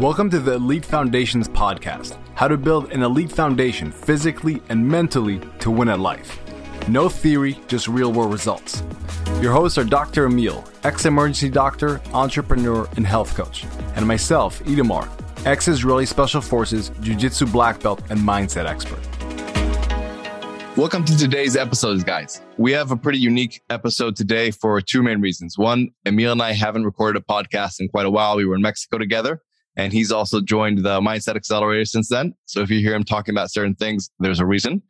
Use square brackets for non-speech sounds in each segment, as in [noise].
Welcome to the Elite Foundations podcast how to build an elite foundation physically and mentally to win at life. No theory, just real world results. Your hosts are Dr. Emil, ex emergency doctor, entrepreneur, and health coach, and myself, Itamar, ex Israeli Special Forces, Jiu Jitsu black belt, and mindset expert. Welcome to today's episode, guys. We have a pretty unique episode today for two main reasons. One, Emil and I haven't recorded a podcast in quite a while. We were in Mexico together, and he's also joined the Mindset Accelerator since then. So if you hear him talking about certain things, there's a reason.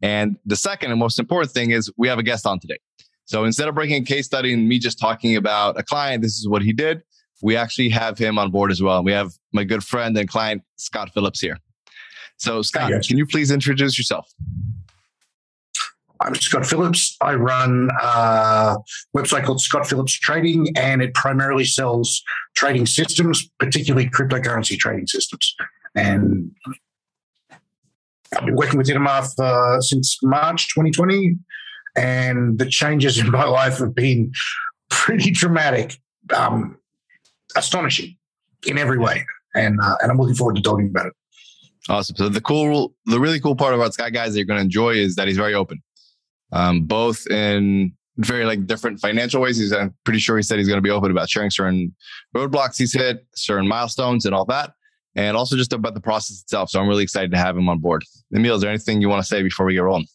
And the second and most important thing is we have a guest on today. So instead of breaking a case study and me just talking about a client, this is what he did. We actually have him on board as well. We have my good friend and client, Scott Phillips here. So Scott, can you please introduce yourself? I'm Scott Phillips. I run a website called Scott Phillips Trading, and it primarily sells trading systems, particularly cryptocurrency trading systems. And I've been working with Itamar for, since March 2020, and the changes in my [laughs] life have been pretty dramatic, um, astonishing in every way. And uh, and I'm looking forward to talking about it. Awesome. So the cool, the really cool part about Scott guys that you're going to enjoy is that he's very open um, both in very like different financial ways. He's I'm pretty sure he said he's going to be open about sharing certain roadblocks he's hit, certain milestones, and all that, and also just about the process itself. So I'm really excited to have him on board. Emil, is there anything you want to say before we get rolling?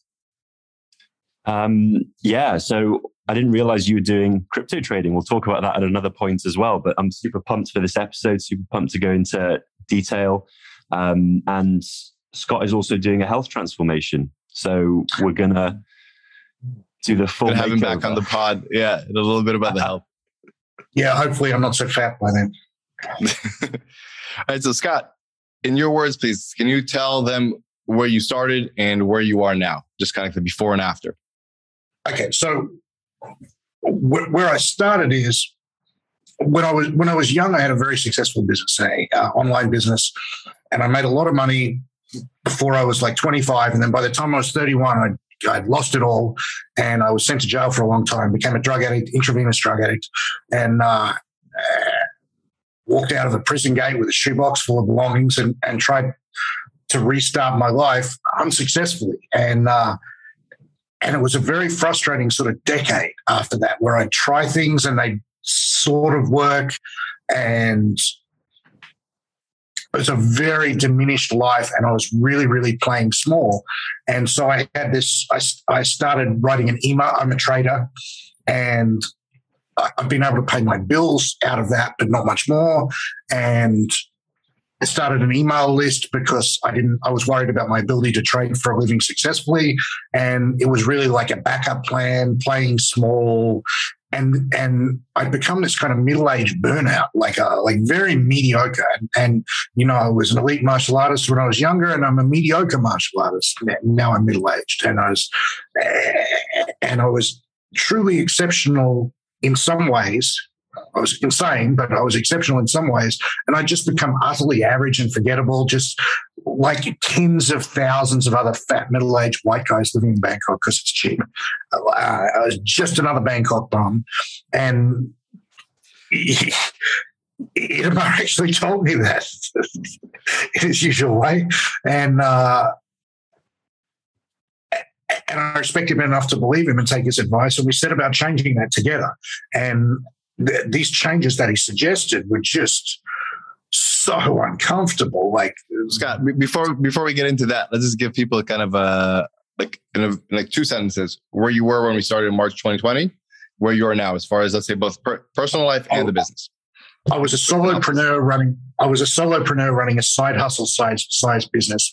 Um, yeah. So I didn't realize you were doing crypto trading. We'll talk about that at another point as well. But I'm super pumped for this episode. Super pumped to go into detail. Um, and Scott is also doing a health transformation. So we're gonna do the full. Have him back on the pod. Yeah, and a little bit about the help. Yeah, hopefully I'm not so fat by then. [laughs] All right, so Scott, in your words, please, can you tell them where you started and where you are now? Just kind of the before and after. Okay, so where I started is when I was when I was young, I had a very successful business, a uh, online business, and I made a lot of money before I was like 25, and then by the time I was 31, I I'd lost it all, and I was sent to jail for a long time. Became a drug addict, intravenous drug addict, and uh, walked out of the prison gate with a shoebox full of belongings, and, and tried to restart my life unsuccessfully. And uh, and it was a very frustrating sort of decade after that, where I try things and they sort of work, and it was a very diminished life and I was really, really playing small. And so I had this, I, I started writing an email. I'm a trader and I've been able to pay my bills out of that, but not much more. And I started an email list because I didn't, I was worried about my ability to trade for a living successfully. And it was really like a backup plan, playing small, and and I'd become this kind of middle aged burnout, like a, uh, like very mediocre. And, and, you know, I was an elite martial artist when I was younger, and I'm a mediocre martial artist now. I'm middle aged, and I was and I was truly exceptional in some ways, I was insane, but I was exceptional in some ways. And I just become utterly average and forgettable, just like tens of thousands of other fat middle aged white guys living in Bangkok because it's cheap. Uh, I was just another Bangkok bum. And [laughs] Itamar actually told me that [laughs] in his usual way. And, uh, and I respect him enough to believe him and take his advice. And we set about changing that together. And th- these changes that he suggested were just so uncomfortable. Like Scott, before before we get into that, let's just give people kind of a like in a, like two sentences where you were when we started in March 2020, where you are now, as far as let's say both per- personal life and oh, the business. I was a solopreneur running. I was a solopreneur running a side hustle size size business.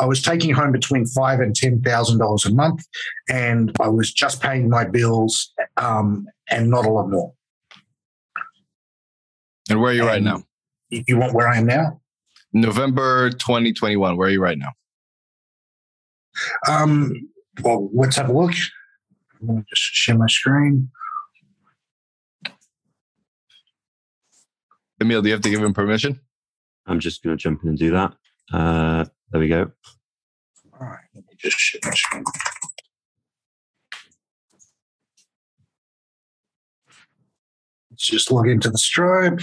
I was taking home between five and ten thousand dollars a month, and I was just paying my bills um, and not a lot more. And where are you and right now? You want where I am now? November 2021. Where are you right now? Um, well, let's have a look. I'm going to just share my screen. Emil, do you have to give him permission? I'm just going to jump in and do that. Uh, there we go. All right, let me just share my screen. Let's just log into the Stripe.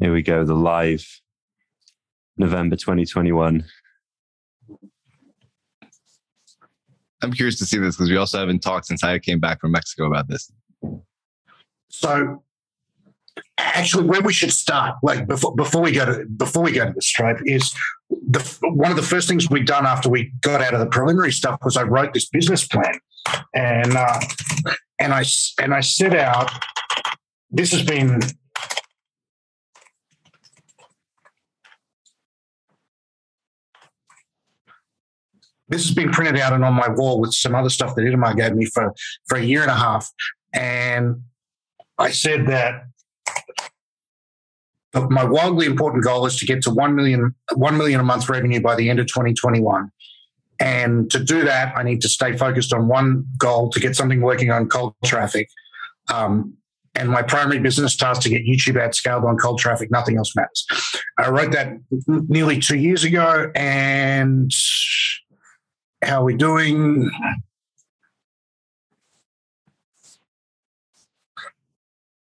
Here we go, the live November 2021. I'm curious to see this because we also haven't talked since I came back from Mexico about this. So actually where we should start like before before we go to before we go to the stripe is the one of the first things we'd done after we got out of the preliminary stuff was I wrote this business plan and uh, and I and I set out this has been this has been printed out and on my wall with some other stuff that Itamar gave me for for a year and a half and I said that my wildly important goal is to get to 1 million, 1 million a month revenue by the end of 2021. And to do that, I need to stay focused on one goal to get something working on cold traffic. Um, and my primary business task to get YouTube ads scaled on cold traffic. Nothing else matters. I wrote that nearly two years ago. And how we doing?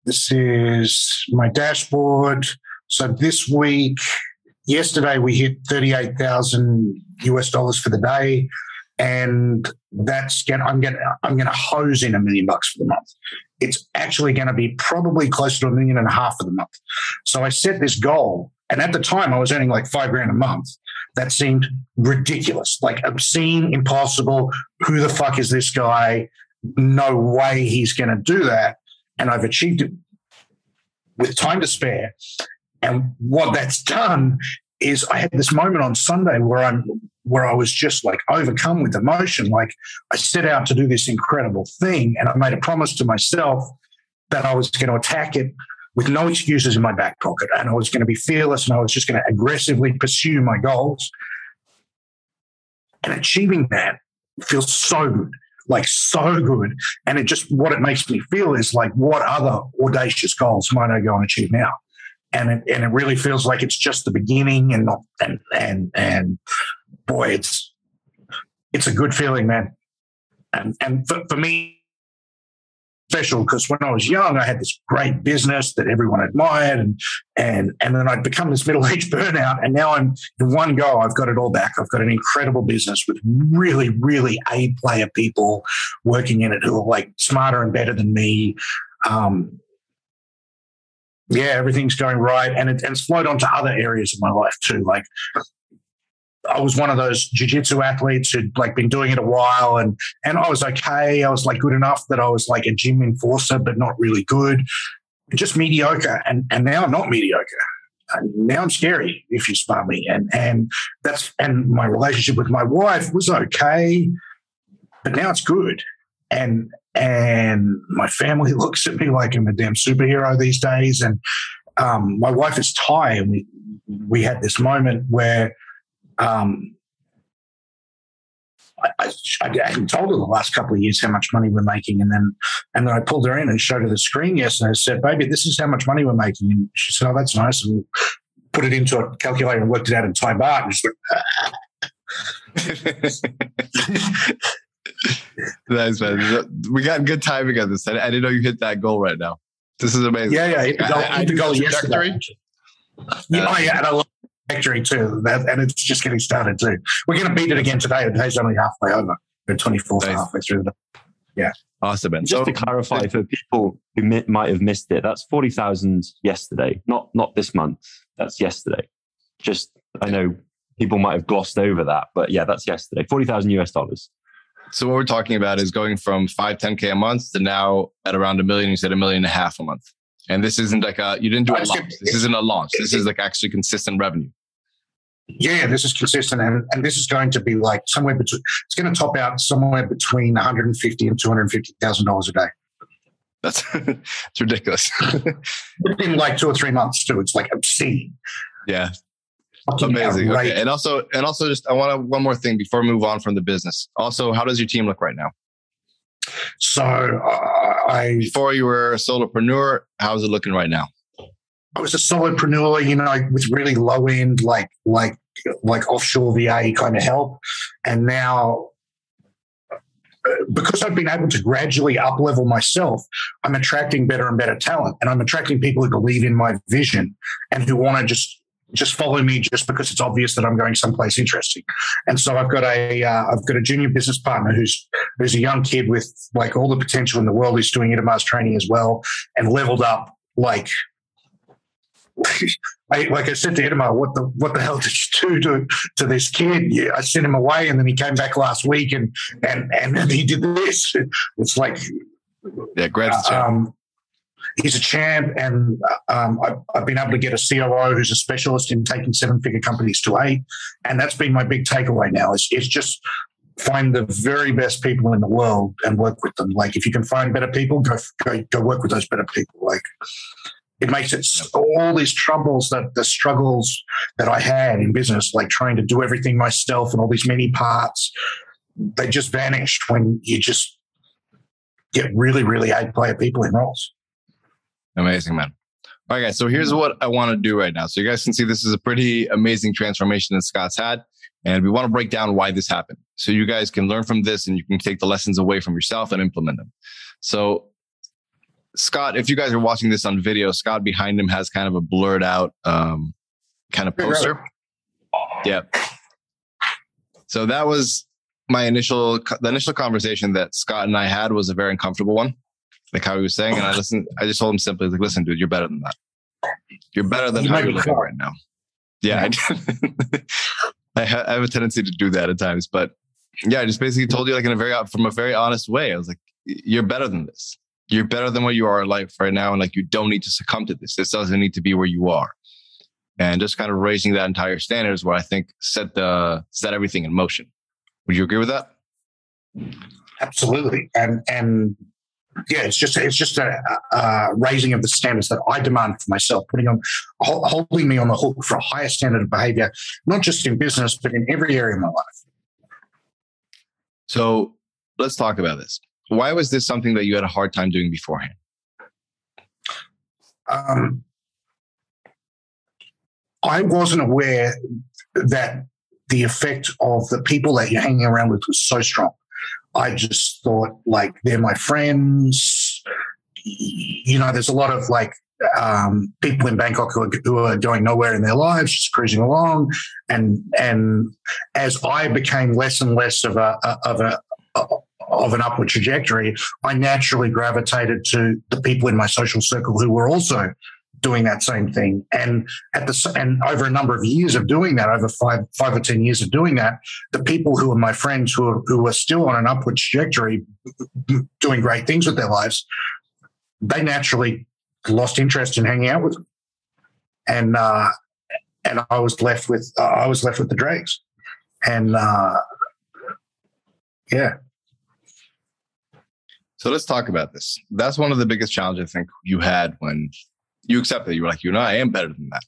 This is my dashboard. So this week, yesterday we hit 38,000 US dollars for the day. And that's gonna. I'm to, I'm going to hose in a million bucks for the month. It's actually going to be probably closer to a million and a half for the month. So I set this goal. And at the time I was earning like five grand a month. That seemed ridiculous, like obscene, impossible. Who the fuck is this guy? No way he's going to do that and I've achieved it with time to spare. And what that's done is I had this moment on Sunday where I'm where I was just like overcome with emotion. Like I set out to do this incredible thing and I made a promise to myself that I was going to attack it with no excuses in my back pocket and I was going to be fearless and I was just going to aggressively pursue my goals. And achieving that feels so good like so good. And it just what it makes me feel is like, what other audacious goals might I go and achieve now? And it, and it really feels like it's just the beginning, and not and and and boy, it's it's a good feeling, man. And and for, for me, special because when I was young, I had this great business that everyone admired, and and and then I'd become this middle aged [laughs] burnout, and now I'm in one go. I've got it all back. I've got an incredible business with really, really A player people working in it who are like smarter and better than me. Um, yeah, everything's going right, and, it, and it's flowed on to other areas of my life too. Like I was one of those jiu-jitsu athletes who'd like been doing it a while and and I was okay. I was like good enough that I was like a gym enforcer, but not really good. Just mediocre. And and now I'm not mediocre. Now I'm scary if you spar me. And and that's and my relationship with my wife was okay, but now it's good. And and my family [laughs] looks at me like I'm a damn superhero these days. And um, my wife is Thai, and we we had this moment where um, I, I, I, hadn't told her the last couple of years how much money we're making, and then and then I pulled her in and showed her the screen yesterday. I said, "Baby, this is how much money we're making." And she said, "Oh, that's nice." And put it into a calculator and worked it out in Thai baht. And just nice man. We got good timing on this. I, I, didn't know you hit that goal right now. This is amazing. Yeah, yeah. Hit the goal, I, hit the goal yesterday. Yeah, uh, yeah, and I love victory too, that, and it's just getting started too. We're going to beat it again today. The day's only halfway over. We're 24th nice. halfway through the yeah. Awesome. And just so, to clarify for people who mi- might have missed it, that's 40,000 yesterday, not, not this month. That's yesterday. Just, I know people might have glossed over that, but yeah, that's yesterday. 40,000 US dollars. So what we're talking about is going from five, 10K a month to now at around a million, you said a million and a half a month. And this isn't like a, you didn't do a launch. This isn't a launch. This is like actually consistent revenue yeah, this is consistent, and, and this is going to be like somewhere between. It's going to top out somewhere between one hundred and fifty and two hundred fifty thousand dollars a day. That's [laughs] it's ridiculous. [laughs] In like two or three months too, it's like obscene. Yeah, amazing. Okay, and also, and also, just I want to one more thing before we move on from the business. Also, how does your team look right now? So uh, I before you were a solopreneur, how's it looking right now? I was a solopreneur, you know, with really low end, like like like offshore VA kind of help, and now uh, because I've been able to gradually up level myself, I'm attracting better and better talent, and I'm attracting people who believe in my vision and who want to just just follow me just because it's obvious that I'm going someplace interesting. And so I've got a have uh, got a junior business partner who's who's a young kid with like all the potential in the world. He's doing Mars training as well and leveled up like [laughs] I, like I said to Itamar, what the what the hell did you do to, to this kid? Yeah, I sent him away, and then he came back last week, and and and then he did this. It's like, yeah, great. Um, he's a champ, and um, I've, I've, been able to get a COO who's a specialist in taking seven figure companies to eight, and that's been my big takeaway now. Is it's just find the very best people in the world and work with them. Like if you can find better people, go go, go work with those better people. Like it makes it all these troubles that the struggles that I had in business, like trying to do everything myself and all these many parts, they just vanished when you just get really, really A player people in roles. Amazing, man. All right, guys. So here's what I want to do right now. So you guys can see this is a pretty amazing transformation that Scott's had. And we want to break down why this happened. So you guys can learn from this and you can take the lessons away from yourself and implement them. So Scott, if you guys are watching this on video, Scott behind him has kind of a blurred out um, kind of poster. Yeah. So that was my initial the initial conversation that Scott and I had was a very uncomfortable one, like how he was saying, and I listened. I just told him simply like, "Listen, dude, you're better than that. You're better than you how you're looking right now." Yeah, I, [laughs] I, have a tendency to do that at times, but yeah, I just basically told you like in a very from a very honest way. I was like, "You're better than this you're better than where you are in life right now. And like, you don't need to succumb to this. This doesn't need to be where you are. And just kind of raising that entire standard is what I think set the, set everything in motion. Would you agree with that? Absolutely. And, and yeah, it's just, it's just a, a raising of the standards that I demand for myself, putting on, holding me on the hook for a higher standard of behavior, not just in business, but in every area of my life. So let's talk about this why was this something that you had a hard time doing beforehand? Um, I wasn't aware that the effect of the people that you're hanging around with was so strong. I just thought like they're my friends. You know, there's a lot of like um, people in Bangkok who are, who are, going nowhere in their lives, just cruising along, and and as I became less and less of a of a of an upward trajectory, I naturally gravitated to the people in my social circle who were also doing that same thing. And at the and over a number of years of doing that, over five five or ten years of doing that, the people who are my friends who are who are still on an upward trajectory, doing great things with their lives, they naturally lost interest in hanging out with them, and uh, and I was left with uh, I was left with the dregs, and uh, yeah, so let's talk about this. That's one of the biggest challenges I think you had when you accepted. You were like, you know, I am better than that.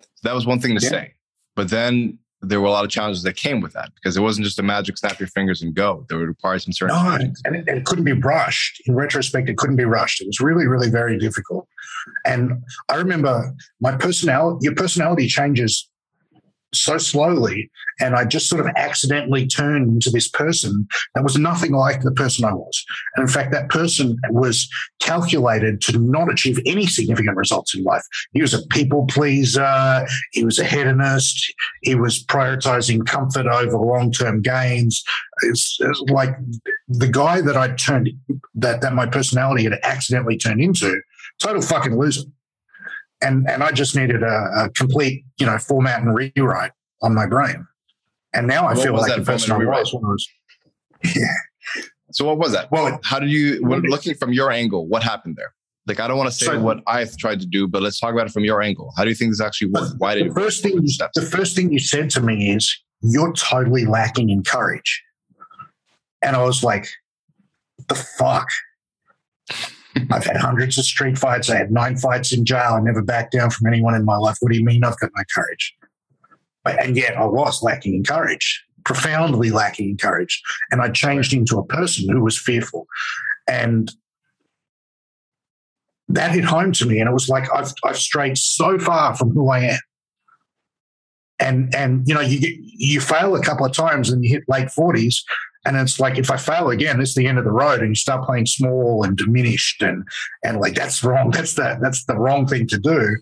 So that was one thing to yeah. say. But then there were a lot of challenges that came with that because it wasn't just a magic snap your fingers and go. There would require some certain. No, and it, it, couldn't be rushed. In retrospect, it couldn't be rushed. It was really, really very difficult. And I remember my personality. Your personality changes so slowly. And I just sort of accidentally turned into this person that was nothing like the person I was. And in fact, that person was calculated to not achieve any significant results in life. He was a people pleaser. He was a hedonist. He was prioritizing comfort over long term gains. It's, it's, like the guy that I turned, that, that my personality had accidentally turned into, total fucking loser and and I just needed a, a, complete you know format and rewrite on my brain. And now I what feel like the person I was I was. Yeah. So what was that? Well, how did you when, looking from your angle? What happened there? Like I don't want to say so, what I've tried to do, but let's talk about it from your angle. How do you think this actually worked? Why did the first thing? The first thing you said to me is you're totally lacking in courage, and I was like, "The fuck." I've had hundreds of street fights. I had nine fights in jail. I never backed down from anyone in my life. What do you mean I've got no courage? And yet I was lacking in courage, profoundly lacking in courage. And I changed into a person who was fearful. And that hit home to me. And it was like I've, I've strayed so far from who I am. And, and you know, you, you fail a couple of times and you hit late 40s and it's like if I fail again, it's the end of the road, and you start playing small and diminished, and and like that's wrong. [laughs] That's the that's the wrong thing to do.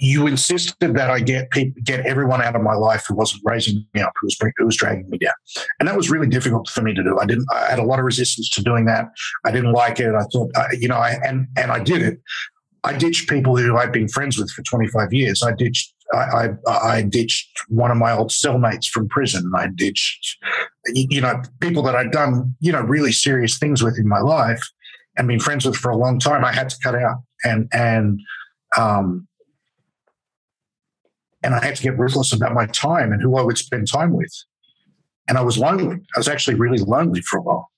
you insisted that I get people, get everyone out of my life who wasn't raising me up, who was who was dragging me down, and that was really difficult for me to do. I didn't. I had a lot of resistance to doing that. I didn't like it. I thought, you know, I, and and I did it. I ditched people who I'd been friends with for 25 years. I ditched. I, I, I ditched one of my old cellmates from prison. I ditched, you know, people that I'd done, you know, really serious things with in my life and been friends with for a long time. I had to cut out and and um, and I had to get ruthless about my time and who I would spend time with. And I was lonely. I was actually really lonely for a while.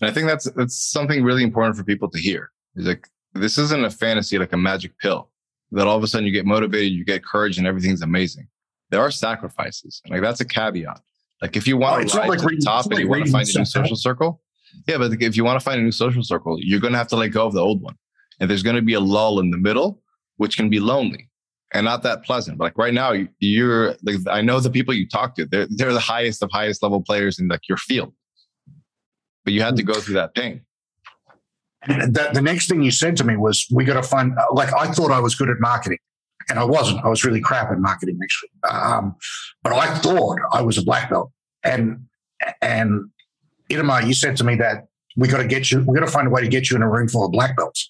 And I think that's that's something really important for people to hear. Is like this isn't a fantasy like a magic pill that all of a sudden you get motivated, you get courage, and everything's amazing. There are sacrifices. Like that's a caveat. Like if you want oh, to rise like to the top and you want to find a new social circle, yeah, but if you want to find a new social circle, you're going to have to let go of the old one, and there's going to be a lull in the middle, which can be lonely and not that pleasant. But like right now, you're like I know the people you talk to, they're they're the highest of highest level players in like your field. But you had to go through that pain. The, the next thing you said to me was, "We got to find." Like I thought I was good at marketing, and I wasn't. I was really crap at marketing actually. Um, but I thought I was a black belt, and and Itamar, you said to me that we got to get you, we got to find a way to get you in a room full of black belts,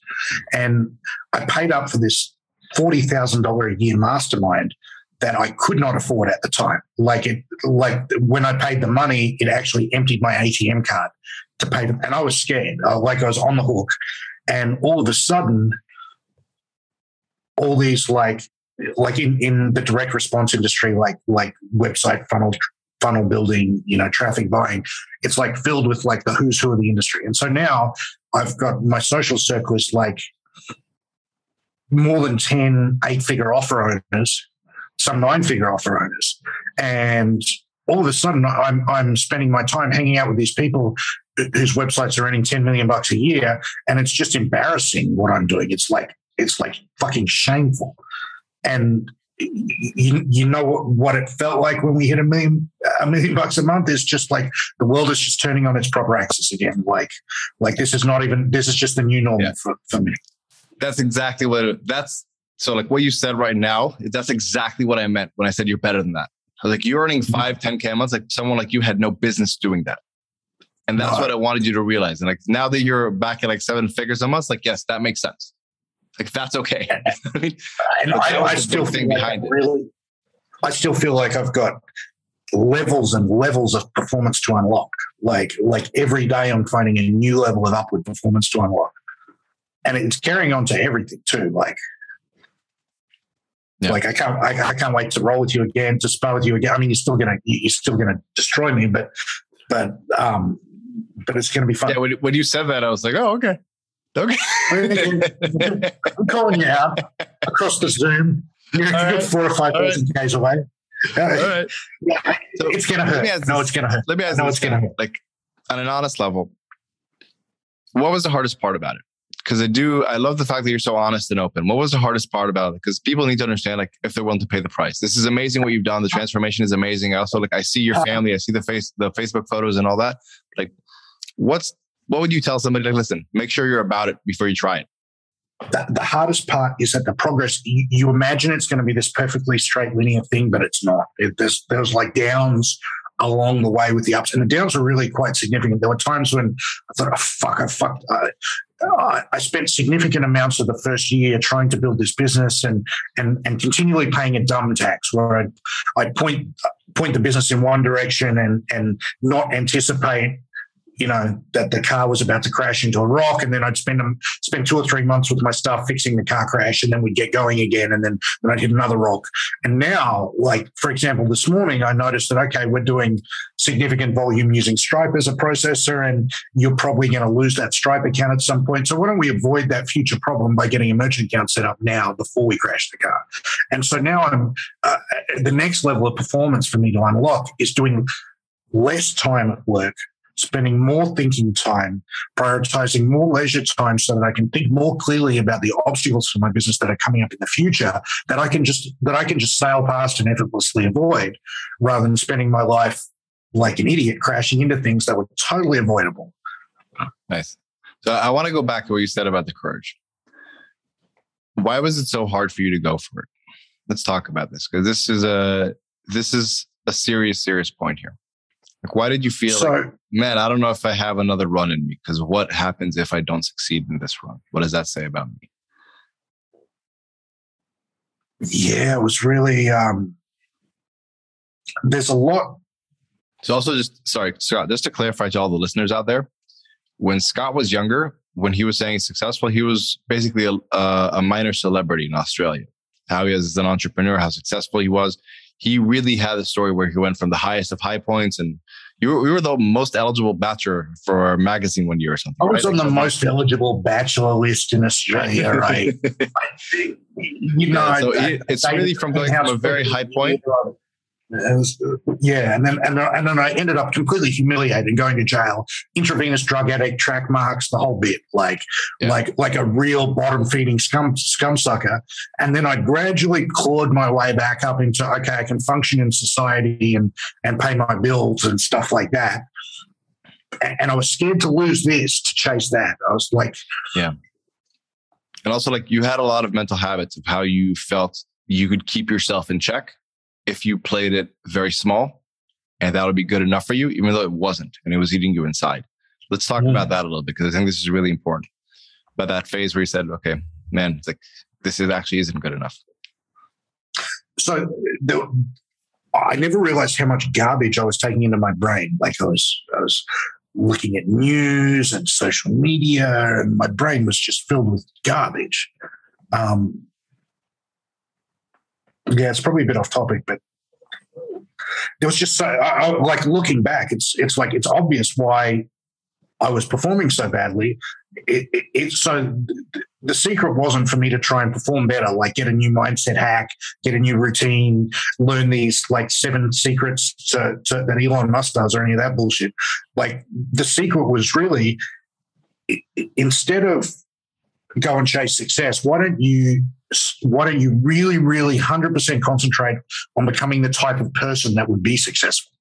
and I paid up for this $40,000 a year mastermind that I could not afford at the time. Like it, like when I paid the money, it actually emptied my ATM card to pay them. And I was scared, uh, like I was on the hook. And all of a sudden, all these like, like in, in the direct response industry, like, like website funnel, funnel building, you know, traffic buying, it's like filled with like the who's who of the industry. And so now I've got my social circle is like more than 10 eight figure offer owners, some nine figure offer owners. And all of a sudden I'm, I'm spending my time hanging out with these people whose websites are earning 10 million bucks a year. And it's just embarrassing what I'm doing. It's like, it's like fucking shameful. And you, you know what it felt like when we hit a million a million bucks a month is just like the world is just turning on its proper axis again like like this is not even this is just the new normal yeah. for, for me that's exactly what it, that's so like what you said right now that's exactly what i meant when i said you're better than that i was like you're earning mm-hmm. five 10k a month like someone like you had no business doing that and that's no. what i wanted you to realize and like now that you're back at like seven figures a month like yes that makes sense like that's okay [laughs] i mean I, I, still think behind like it i still feel like i've got levels and levels of performance to unlock like like every day i'm finding a new level of upward performance to unlock and it's carrying on to everything too. Like, yeah. like I can't, I, I, can't wait to roll with you again, to spar with you again. I mean, you're still gonna, you're still gonna destroy me, but, but, um, but it's gonna be fun. Yeah. When, when you said that, I was like, oh, okay, okay. [laughs] I'm calling you out across the Zoom. You're right. four or five thousand right. away. All right. Yeah, [laughs] so it's gonna hurt. No, it's gonna hurt. Let me ask. No, it's gonna hurt. Like on an honest level, what was the hardest part about it? because I do, I love the fact that you're so honest and open. What was the hardest part about it? Because people need to understand, like, if they're willing to pay the price. This is amazing what you've done. The uh-huh. transformation is amazing. I also like, I see your uh-huh. family, I see the face, the Facebook photos and all that. Like, what's, what would you tell somebody? Like, listen, make sure you're about it before you try it. The, the hardest part is that the progress. You, you, imagine it's going to be this perfectly straight linear thing, but it's not. It, there's there's like downs along the way with the ups and the downs were really quite significant. There were times when I thought, oh, fuck, I fucked. Uh, I spent significant amounts of the first year trying to build this business and and and continually paying a dumb tax where I'd, I'd point point the business in one direction and and not anticipate you know that the car was about to crash into a rock and then i'd spend them spend two or three months with my staff fixing the car crash and then we'd get going again and then, then i'd hit another rock. And now like for example this morning i noticed that okay we're doing significant volume using stripe as a processor and you're probably going to lose that stripe account at some point. So why don't we avoid that future problem by getting a merchant account set up now before we crash the car? And so now i'm uh, the next level of performance for me to unlock is doing less time at work spending more thinking time, prioritizing more leisure time so that I can think more clearly about the obstacles for my business that are coming up in the future that I can just that I can just sail past and effortlessly avoid rather than spending my life like an idiot crashing into things that were totally avoidable. Nice. So I want to go back to what you said about the courage. why was it so hard for you to go for it? Let's talk about this because this is a this is a serious serious point here. Like, why did you feel so, like, man, I don't know if I have another run in me? Because what happens if I don't succeed in this run? What does that say about me? Yeah, it was really. um There's a lot. So also, just sorry, Scott, just to clarify to all the listeners out there, when Scott was younger, when he was saying successful, he was basically a, a minor celebrity in Australia. How he is as an entrepreneur, how successful he was. He really had a story where he went from the highest of high points and you were, you were the most eligible bachelor for our magazine one year or something. I was right? on the most eligible bachelor list in Australia, [laughs] right? you know, yeah, so I, it's I, really from going from a very high point [laughs] was, yeah, and then and, and then I ended up completely humiliated, going to jail, intravenous drug addict, track marks, the whole bit, like yeah. like like a real bottom feeding scum scum sucker. And then I gradually clawed my way back up into okay, I can function in society and and pay my bills and stuff like that. And I was scared to lose this to chase that. I was like, yeah. And also, like you had a lot of mental habits of how you felt you could keep yourself in check if you played it very small and that would be good enough for you, even though it wasn't and it was eating you inside. Let's talk yeah. about that a little bit because I think this is really important. But that phase where you said, okay, man, it's like this is actually isn't good enough. So the, I never realized how much garbage I was taking into my brain. Like I was, I was looking at news and social media, and my brain was just filled with garbage. Um, yeah, it's probably a bit off topic, but it was just so I, I, like looking back, it's it's like it's obvious why I was performing so badly. It, it, it, so the secret wasn't for me to try and perform better, like get a new mindset hack, get a new routine, learn these like seven secrets to, to, that Elon Musk does or any of that bullshit. Like the secret was really instead of go and chase success, why don't you why don't you really, really 100% concentrate on becoming the type of person that would be successful?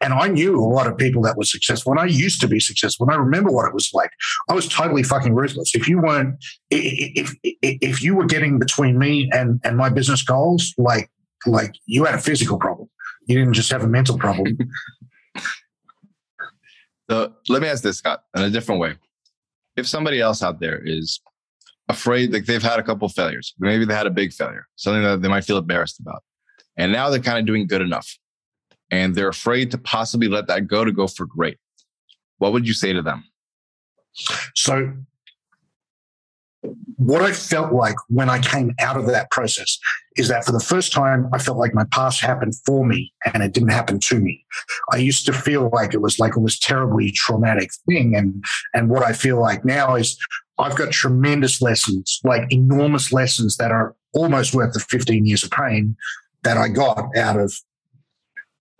And I knew a lot of people that were successful, and I used to be successful. And I remember what it was like. I was totally fucking ruthless. If you weren't, if if you were getting between me and and my business goals, like like you had a physical problem. You didn't just have a mental problem. [laughs] so let me ask this, Scott, in a different way. If somebody else out there is afraid, like they've had a couple failures. Maybe they had a big failure, something that they might feel embarrassed about. And now they're kind of doing good enough. And they're afraid to possibly let that go to go for great. What would you say to them? So, what I felt like when I came out of that process is that for the first time, I felt like my past happened for me and it didn't happen to me. I used to feel like it was like it was terribly traumatic thing. And, and what I feel like now is I've got tremendous lessons, like enormous lessons that are almost worth the 15 years of pain that I got out of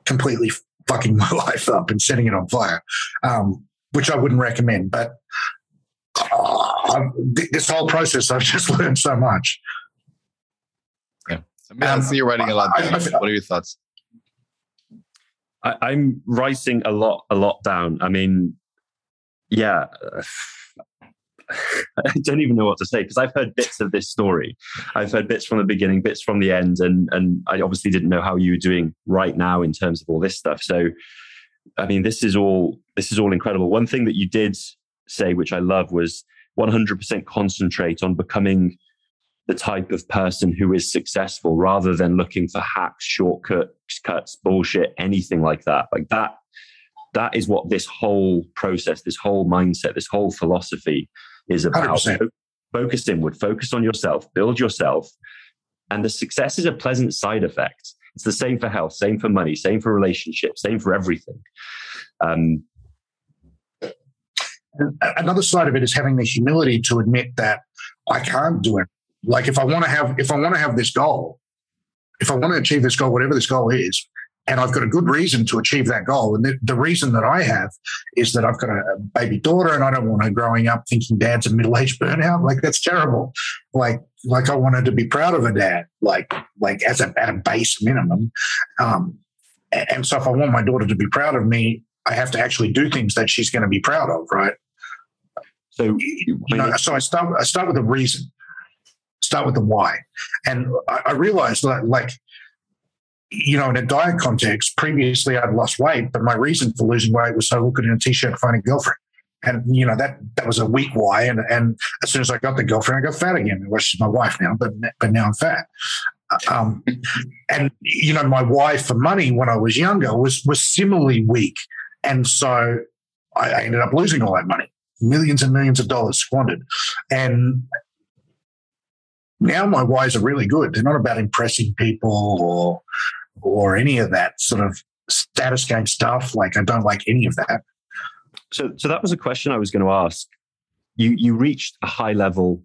completely fucking [laughs] my life up and setting it on fire, um, which I wouldn't recommend. But uh, this whole process, I've just [laughs] learned so much. Yeah. I mean, um, I see you writing a lot. I, I, what are your thoughts? I, am writing a lot, a lot down. I mean, yeah, [sighs] I don't even know what to say because I've heard bits of this story. I've heard bits from the beginning, bits from the end, and and I obviously didn't know how you were doing right now in terms of all this stuff. So, I mean, this is all this is all incredible. One thing that you did say, which I love, was 100% concentrate on becoming the type of person who is successful rather than looking for hacks, shortcuts, cuts, bullshit, anything like that. Like that that is what this whole process, this whole mindset, this whole philosophy is about 100%. focus inward, focus on yourself, build yourself. And the success is a pleasant side effect. It's the same for health, same for money, same for relationships, same for everything. Um, Another side of it is having the humility to admit that I can't do it. Like if I want to have, if I want to have this goal, if I want to achieve this goal, whatever this goal is, and I've got a good reason to achieve that goal. And the, the, reason that I have is that I've got a baby daughter and I don't want her growing up thinking dad's a middle-aged burnout. Like that's terrible. Like, like I wanted to be proud of a dad, like, like as a, at a base minimum. Um, and so if I want my daughter to be proud of me, I have to actually do things that she's going to be proud of. Right. So, you know, so I start, I start with a reason. Start with the why. And I, I realized that, like, you know, in a diet context, previously I'd lost weight, but my reason for losing weight was so I look good in a t-shirt, and find a girlfriend. And you know that that was a weak why, and and as soon as I got the girlfriend, I got fat again. Well, she's my wife now, but but now I'm fat. Um, and you know, my why for money when I was younger was was similarly weak, and so I ended up losing all that money, millions and millions of dollars squandered, and now my whys are really good. They're not about impressing people or or any of that sort of status game stuff. Like I don't like any of that. So, so that was a question I was going to ask. You you reached a high level.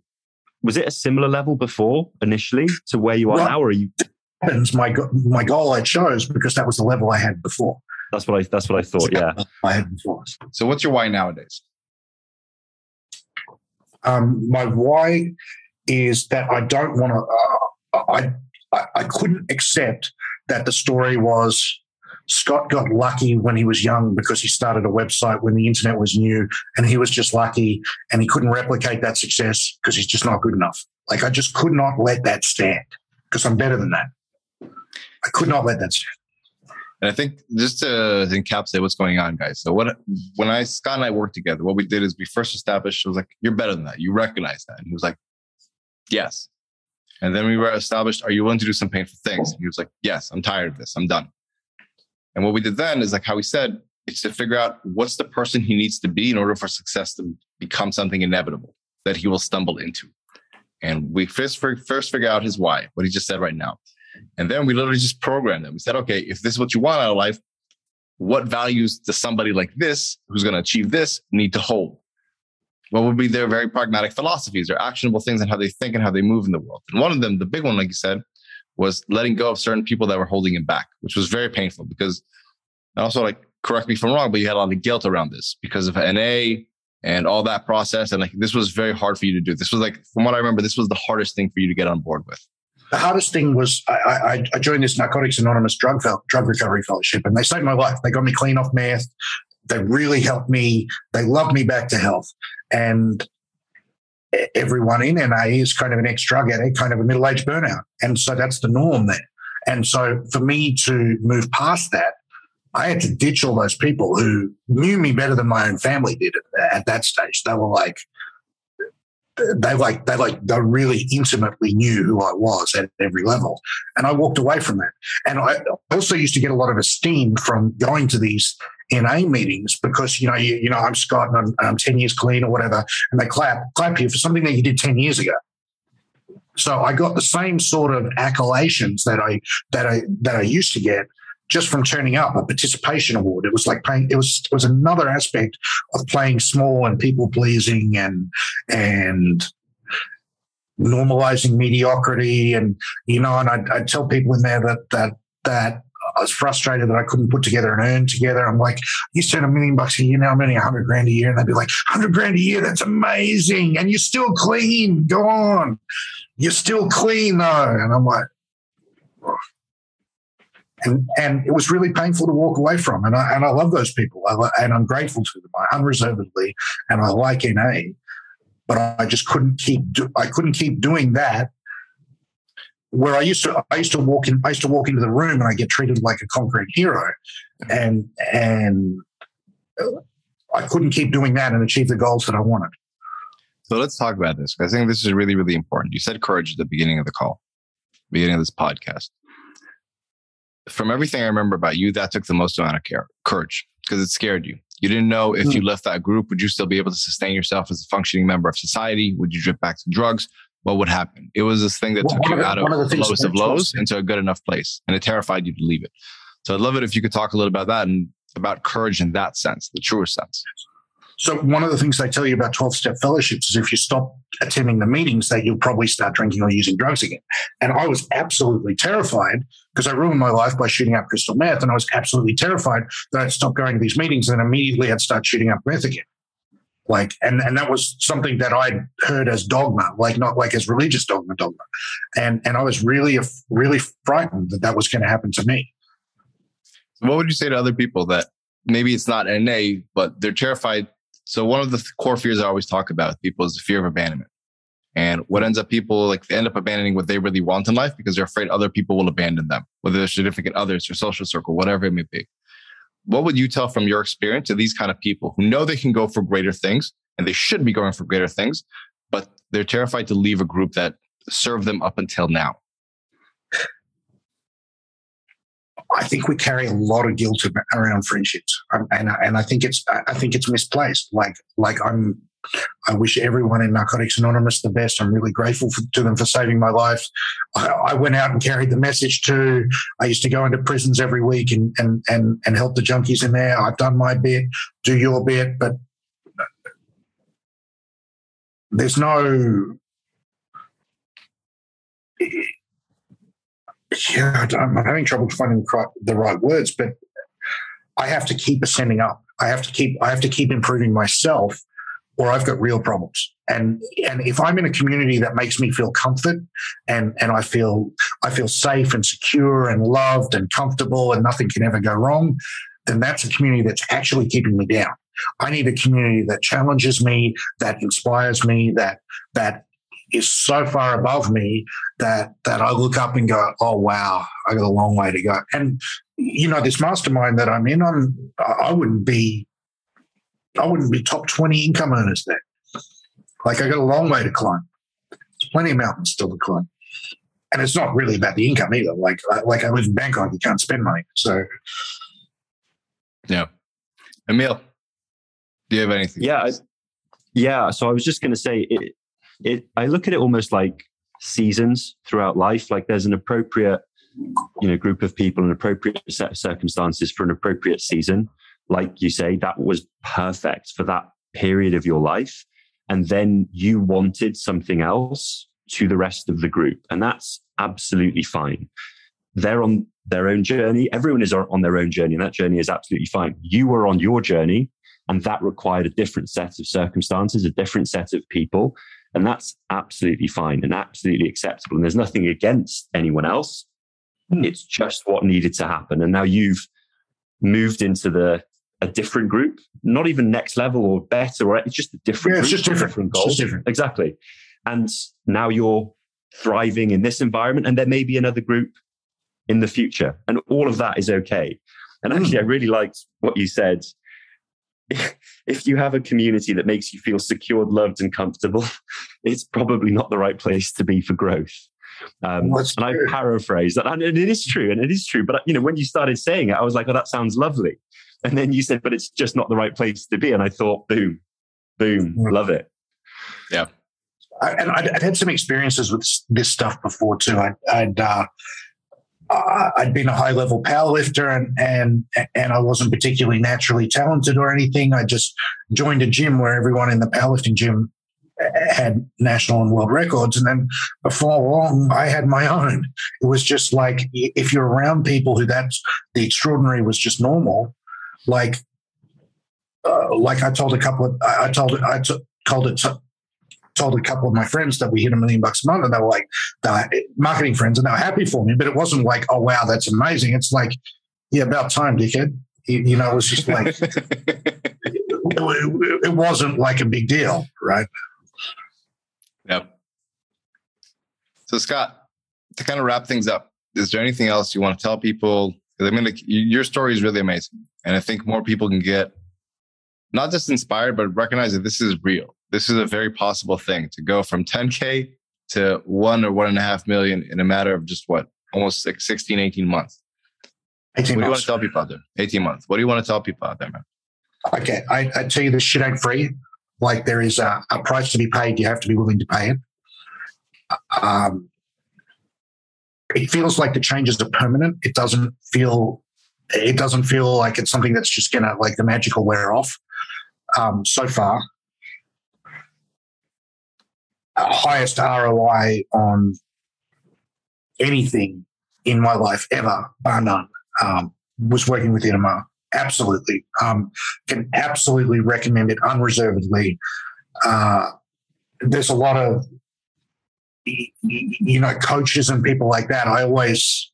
Was it a similar level before initially to where you are well, now, or are you? Happens. My my goal I chose because that was the level I had before. That's what I. That's what I thought. Yeah, I had before. So, what's your why nowadays? Um, my why is that I don't want to. Uh, I, I couldn't accept that the story was Scott got lucky when he was young because he started a website when the internet was new and he was just lucky and he couldn't replicate that success because he's just not good enough. Like I just could not let that stand because I'm better than that. I could not let that stand. And I think just to encapsulate what's going on, guys. So what when I Scott and I worked together, what we did is we first established it was like, you're better than that. You recognize that. And he was like, Yes. And then we were established, are you willing to do some painful things? And he was like, Yes, I'm tired of this. I'm done. And what we did then is like how we said, it's to figure out what's the person he needs to be in order for success to become something inevitable that he will stumble into. And we first, first figure out his why, what he just said right now. And then we literally just programmed them. We said, okay, if this is what you want out of life, what values does somebody like this, who's going to achieve this, need to hold? What would be their very pragmatic philosophies, their actionable things, and how they think and how they move in the world? And one of them, the big one, like you said, was letting go of certain people that were holding him back, which was very painful because also like correct me if I'm wrong, but you had a lot of guilt around this because of NA and all that process. And like this was very hard for you to do. This was like, from what I remember, this was the hardest thing for you to get on board with. The hardest thing was I, I joined this Narcotics Anonymous drug drug recovery fellowship, and they saved my life. They got me clean off meth. They really helped me. They loved me back to health, and everyone in NA is kind of an ex drug addict, kind of a middle aged burnout. And so that's the norm there. And so for me to move past that, I had to ditch all those people who knew me better than my own family did at, at that stage. They were like, they like they like they really intimately knew who I was at every level, and I walked away from that. And I also used to get a lot of esteem from going to these NA meetings because you know you, you know I'm Scott and I'm, I'm ten years clean or whatever, and they clap clap you for something that you did ten years ago. So I got the same sort of accolades that I that I that I used to get just from turning up a participation award. It was like playing. It was it was another aspect of playing small and people pleasing and and normalizing mediocrity. And you know, and I'd, I'd tell people in there that that that I was frustrated that I couldn't put together an earn together. I'm like, you spend a million bucks a year now, I'm earning a hundred grand a year. And they'd be like, hundred grand a year, that's amazing. And you're still clean. Go on. You're still clean though. And I'm like, and and it was really painful to walk away from. And I and I love those people, I, and I'm grateful to them unreservedly, and I like NA, but I just couldn't keep do, I couldn't keep doing that. Where I used to I used to walk in I used to walk into the room and I get treated like a conquering hero, and and I couldn't keep doing that and achieve the goals that I wanted. So let's talk about this. I think this is really, really important. You said courage at the beginning of the call, beginning of this podcast from everything I remember about you, that took the most amount of care, courage, because it scared you. You didn't know if mm. you left that group, would you still be able to sustain yourself as a functioning member of society? Would you drift back to drugs? What would happen? It was this thing that well, took you out of, of the lowest of lows into a good enough place, and it terrified you to leave it. So I'd love it if you could talk a little about that and about courage in that sense, the truer sense. So one of the things they tell you about 12 step fellowships is if you stop attending the meetings that you'll probably start drinking or using drugs again. And I was absolutely terrified because I ruined my life by shooting up crystal meth. And I was absolutely terrified that I'd stop going to these meetings and immediately I'd start shooting up meth again. Like, and, and that was something that I'd heard as dogma, like not like as religious dogma, dogma. And, and I was really, really frightened that that was going to happen to me. What would you say to other people that maybe it's not NA, but they're terrified so one of the core fears I always talk about with people is the fear of abandonment. And what ends up people like they end up abandoning what they really want in life because they're afraid other people will abandon them, whether they're significant others or social circle, whatever it may be. What would you tell from your experience to these kind of people who know they can go for greater things and they should be going for greater things, but they're terrified to leave a group that served them up until now? I think we carry a lot of guilt around friendships, um, and and I think it's I think it's misplaced. Like like I'm I wish everyone in Narcotics Anonymous the best. I'm really grateful for, to them for saving my life. I, I, went out and carried the message too. I used to go into prisons every week and, and, and, and help the junkies in there. I've done my bit, do your bit, but there's no. Yeah, I'm having trouble finding the right words, but I have to keep ascending up. I have to keep. I have to keep improving myself or I've got real problems. And and if I'm in a community that makes me feel comfort and and I feel I feel safe and secure and loved and comfortable and nothing can ever go wrong, then that's a community that's actually keeping me down. I need a community that challenges me, that inspires me, that that is so far above me that that I look up and go, oh wow, I got a long way to go. And you know, this mastermind that I'm in, I'm I wouldn't be I wouldn't be top 20 income earners there. Like I got a long way to climb. There's plenty of mountains still to climb. And it's not really about the income either. Like, like I live in Bangkok, you can't spend money. So, yeah. Emil, do you have anything? Yeah. I, yeah. So I was just going to say it, it, I look at it almost like seasons throughout life. Like there's an appropriate, you know, group of people, an appropriate set of circumstances for an appropriate season like you say, that was perfect for that period of your life. And then you wanted something else to the rest of the group. And that's absolutely fine. They're on their own journey. Everyone is on their own journey, and that journey is absolutely fine. You were on your journey, and that required a different set of circumstances, a different set of people. And that's absolutely fine and absolutely acceptable. And there's nothing against anyone else. Hmm. It's just what needed to happen. And now you've moved into the a different group, not even next level or better, or it's just a different. Yeah, it's just different. different goals. Different. Exactly. And now you're thriving in this environment, and there may be another group in the future, and all of that is okay. And hmm. actually, mm. I really liked what you said. [laughs] If you have a community that makes you feel secured, loved, and comfortable, [laughs] it's probably not the right place to be for growth. Um, and I paraphrase that, and it is true, and it is true. But you know, when you started saying it, I was like, "Oh, that sounds lovely." And then you said, but it's just not the right place to be. And I thought, boom, boom, mm. love it. Yeah. I, and I'd, I'd, had some experiences with this stuff before too. I'd, I'd, uh, I'd been a high level powerlifter and, and, and I wasn't particularly naturally talented or anything. I just joined a gym where everyone in the powerlifting gym had national and world records. And then before long, I had my own. It was just like if you're around people who that's the extraordinary was just normal, like uh, like I told a couple of I told I t- told it to, told a couple of my friends that we hit a million bucks a month, and they were like they marketing friends, and they were happy for me. But it wasn't like, oh wow, that's amazing. It's like, yeah, about time, dickhead. You, you know, it was just like it, [laughs] it, wasn't like a big deal, right? Yep. So Scott, to kind of wrap things up, is there anything else you want to tell people? I mean, like, your story is really amazing. And I think more people can get not just inspired, but recognize that this is real. This is a very possible thing to go from 10K to one or one and a half million in a matter of just what, almost like 16, 18 months. 18 what do you want to tell people out there? 18 months. What do you want to tell people out there, man? Okay. I, I tell you, this shit ain't free. Like there is a, a, price to be paid. You have to be willing to pay it. Um, it feels like the changes are permanent. It doesn't feel it doesn't feel like it's something that's just gonna like the magical wear off. Um, so far, highest ROI on anything in my life ever, bar none, um, was working with Itamar. Absolutely, um, can absolutely recommend it unreservedly. Uh, there's a lot of you know coaches and people like that. I always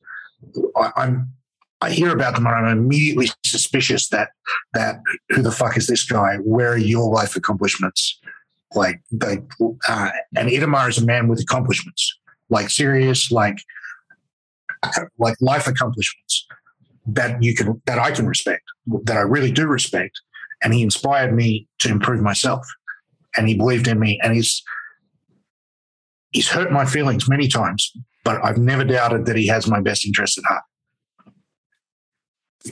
I, I'm I hear about them and I'm immediately suspicious that that who the fuck is this guy? Where are your life accomplishments? Like, like, uh, and Itamar is a man with accomplishments, like serious, like, like life accomplishments that you can, that I can respect, that I really do respect. And he inspired me to improve myself and he believed in me and he's, he's hurt my feelings many times, but I've never doubted that he has my best interest at heart.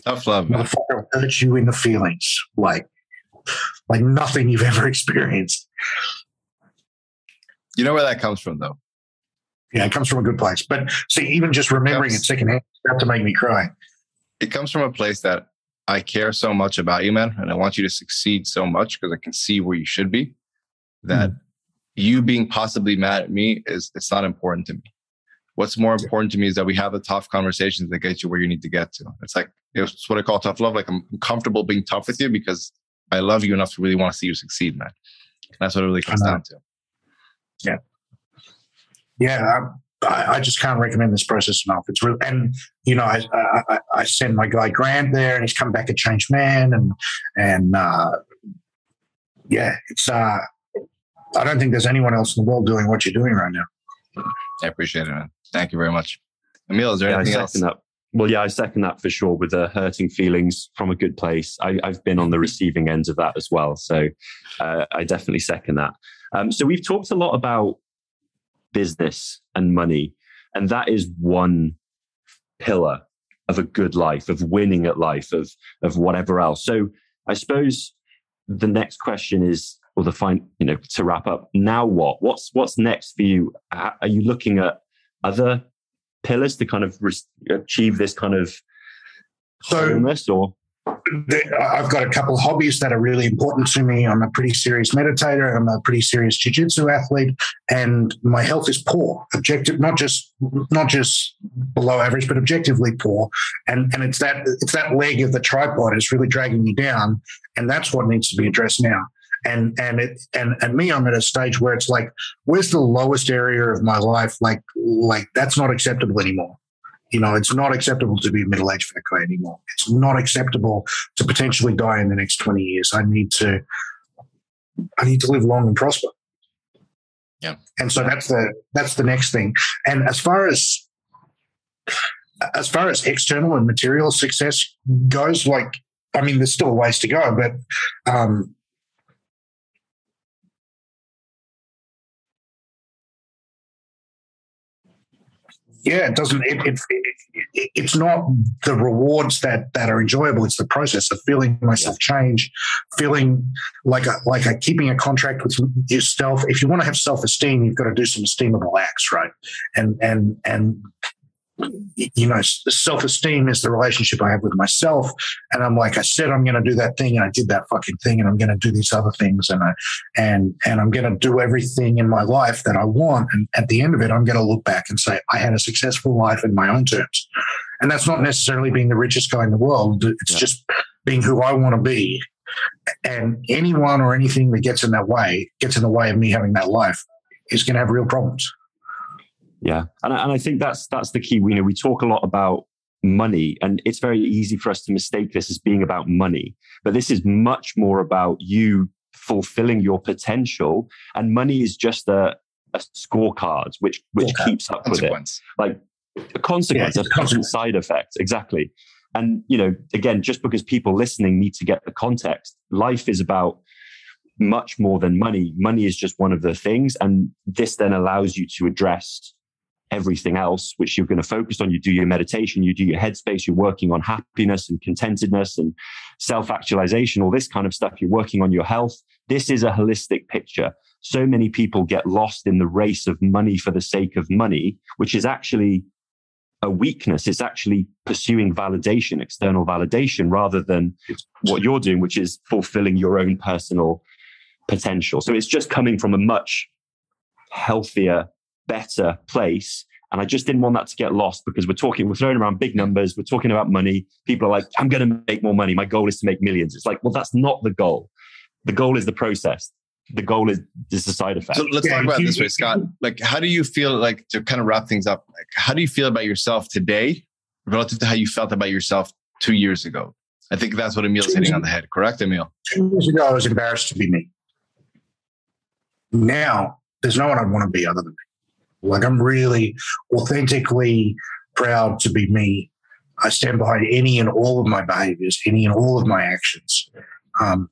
Tough love. Motherfucker hurt you in the feelings, like like nothing you've ever experienced. You know where that comes from, though. Yeah, it comes from a good place. But see, even just remembering it secondhand, about to make me cry. It comes from a place that I care so much about you, man, and I want you to succeed so much because I can see where you should be. That mm. you being possibly mad at me is it's not important to me. What's more important to me is that we have the tough conversations that get you where you need to get to. It's like it's what I call tough love. Like I'm comfortable being tough with you because I love you enough to really want to see you succeed, man. that's what it really comes down to. Yeah. Yeah. I, I, just can't recommend this process enough. It's real, and you know, I, I, I send my guy Grant there, and he's come back a changed man, and and uh, yeah, it's. uh I don't think there's anyone else in the world doing what you're doing right now. I appreciate it, man. Thank you very much. Emil, is there yeah, anything else? That. Well, yeah, I second that for sure with the hurting feelings from a good place. I, have been on the receiving end of that as well. So uh, I definitely second that. Um, so we've talked a lot about business and money, and that is one pillar of a good life, of winning at life, of, of whatever else. So I suppose the next question is, or the fine, you know, to wrap up, now what? What's, what's next for you? Are you looking at other pillars to kind of re- achieve this kind of so or I've got a couple of hobbies that are really important to me. I'm a pretty serious meditator. I'm a pretty serious jiu-jitsu athlete, and my health is poor. Objective, not just not just below average, but objectively poor. And and it's that it's that leg of the tripod is really dragging me down, and that's what needs to be addressed now and and it and and me i'm at a stage where it's like where's the lowest area of my life? Like like that's not acceptable anymore. You know it's not acceptable to be a middle-aged fat guy anymore. It's not acceptable to potentially die in the next 20 years. I need to i need to live long and prosper. Yeah. And so that's the that's the next thing. And as far as as far as external and material success goes like i mean there's still a ways to go but um yeah, it doesn't. It, it, it, it's not the rewards that that are enjoyable. It's the process of feeling myself yeah. change, feeling like a like a keeping a contract with yourself. If you want to have self esteem, you've got to do some esteemable acts, right? And and and you know, self esteem is the relationship I have with myself. And I'm like, I said, I'm going to do that thing, and I did that fucking thing, and I'm going to do these other things, and I, and and I'm going to do everything in my life that I want. And at the end of it, I'm going to look back and say, I had a successful life in my own terms. And that's not necessarily being the richest guy in the world. It's yeah. just being who I want to be. And anyone or anything that gets in that way, gets in the way of me having that life, is going to have real problems. Yeah, and I, and I think that's that's the key. We you know we talk a lot about money, and it's very easy for us to mistake this as being about money, but this is much more about you fulfilling your potential, and money is just a, a scorecard which which keeps up with it, like a consequence, yeah, a consequence. side effect, exactly. And you know, again, just because people listening need to get the context, life is about much more than money. Money is just one of the things. And this then allows you to address everything else, which you're going to focus on. You do your meditation, you do your headspace, you're working on happiness and contentedness and self actualization, all this kind of stuff. You're working on your health. This is a holistic picture. So many people get lost in the race of money for the sake of money, which is actually a weakness. It's actually pursuing validation, external validation, rather than what you're doing, which is fulfilling your own personal potential. So it's just coming from a much healthier better place. And I just didn't want that to get lost because we're talking, we're throwing around big numbers. We're talking about money. People are like, I'm going to make more money. My goal is to make millions. It's like, well, that's not the goal. The goal is the process. The goal is just the side effect. So let's talk about this way, Scott. Like, how do you feel like to kind of wrap things up? Like, how do you feel about yourself today relative to how you felt about yourself two years ago? I think that's what Emil's hitting on the head. Correct, Emil? Two years ago, I was embarrassed to be me. now there's no one I'd want to be other than me. Like I'm really authentically proud to be me. I stand behind any and all of my behaviors, any and all of my actions. Um,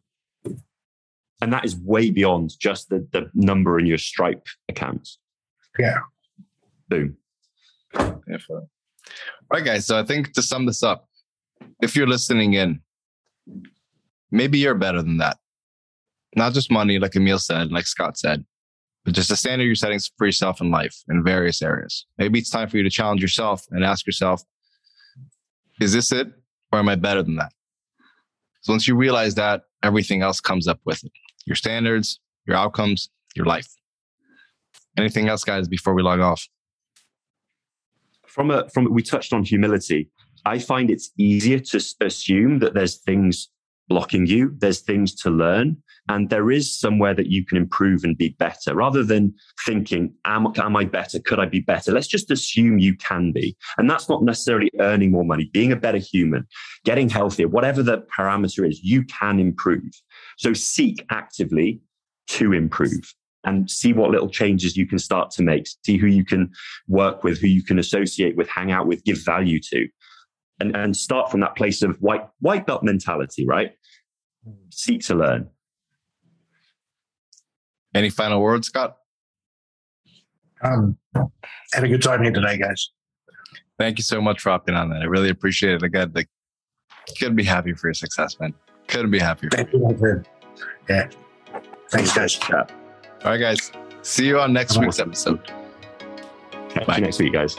and that is way beyond just the, the number in your Stripe accounts. Yeah. Boom. Definitely. All right, guys. So I think to sum this up, if you're listening in, maybe you're better than that. Not just money, like Emil said, like Scott said, just a standard you're setting for yourself in life in various areas. Maybe it's time for you to challenge yourself and ask yourself, is this it? Or am I better than that? So once you realize that, everything else comes up with it. Your standards, your outcomes, your life. Anything else, guys, before we log off? From a from we touched on humility. I find it's easier to assume that there's things blocking you. There's things to learn and there is somewhere that you can improve and be better rather than thinking, am, am I better? Could I be better? Let's just assume you can be. And that's not necessarily earning more money, being a better human, getting healthier, whatever the parameter is, you can improve. So seek actively to improve and see what little changes you can start to make, see who you can work with, who you can associate with, hang out with, give value to. And, and start from that place of white, white belt mentality, right? Hmm. Seek to learn. Any final words, Scott? Um, had a good time here today, guys. Thank you so much for hopping on that. I really appreciate it. Again, like, couldn't be happy for your success, man. Couldn't be happier. Thank you, my friend. Yeah. Thanks, guys. Yeah. All right, guys. See you on next Bye. week's episode. Catch Bye. you next week, guys.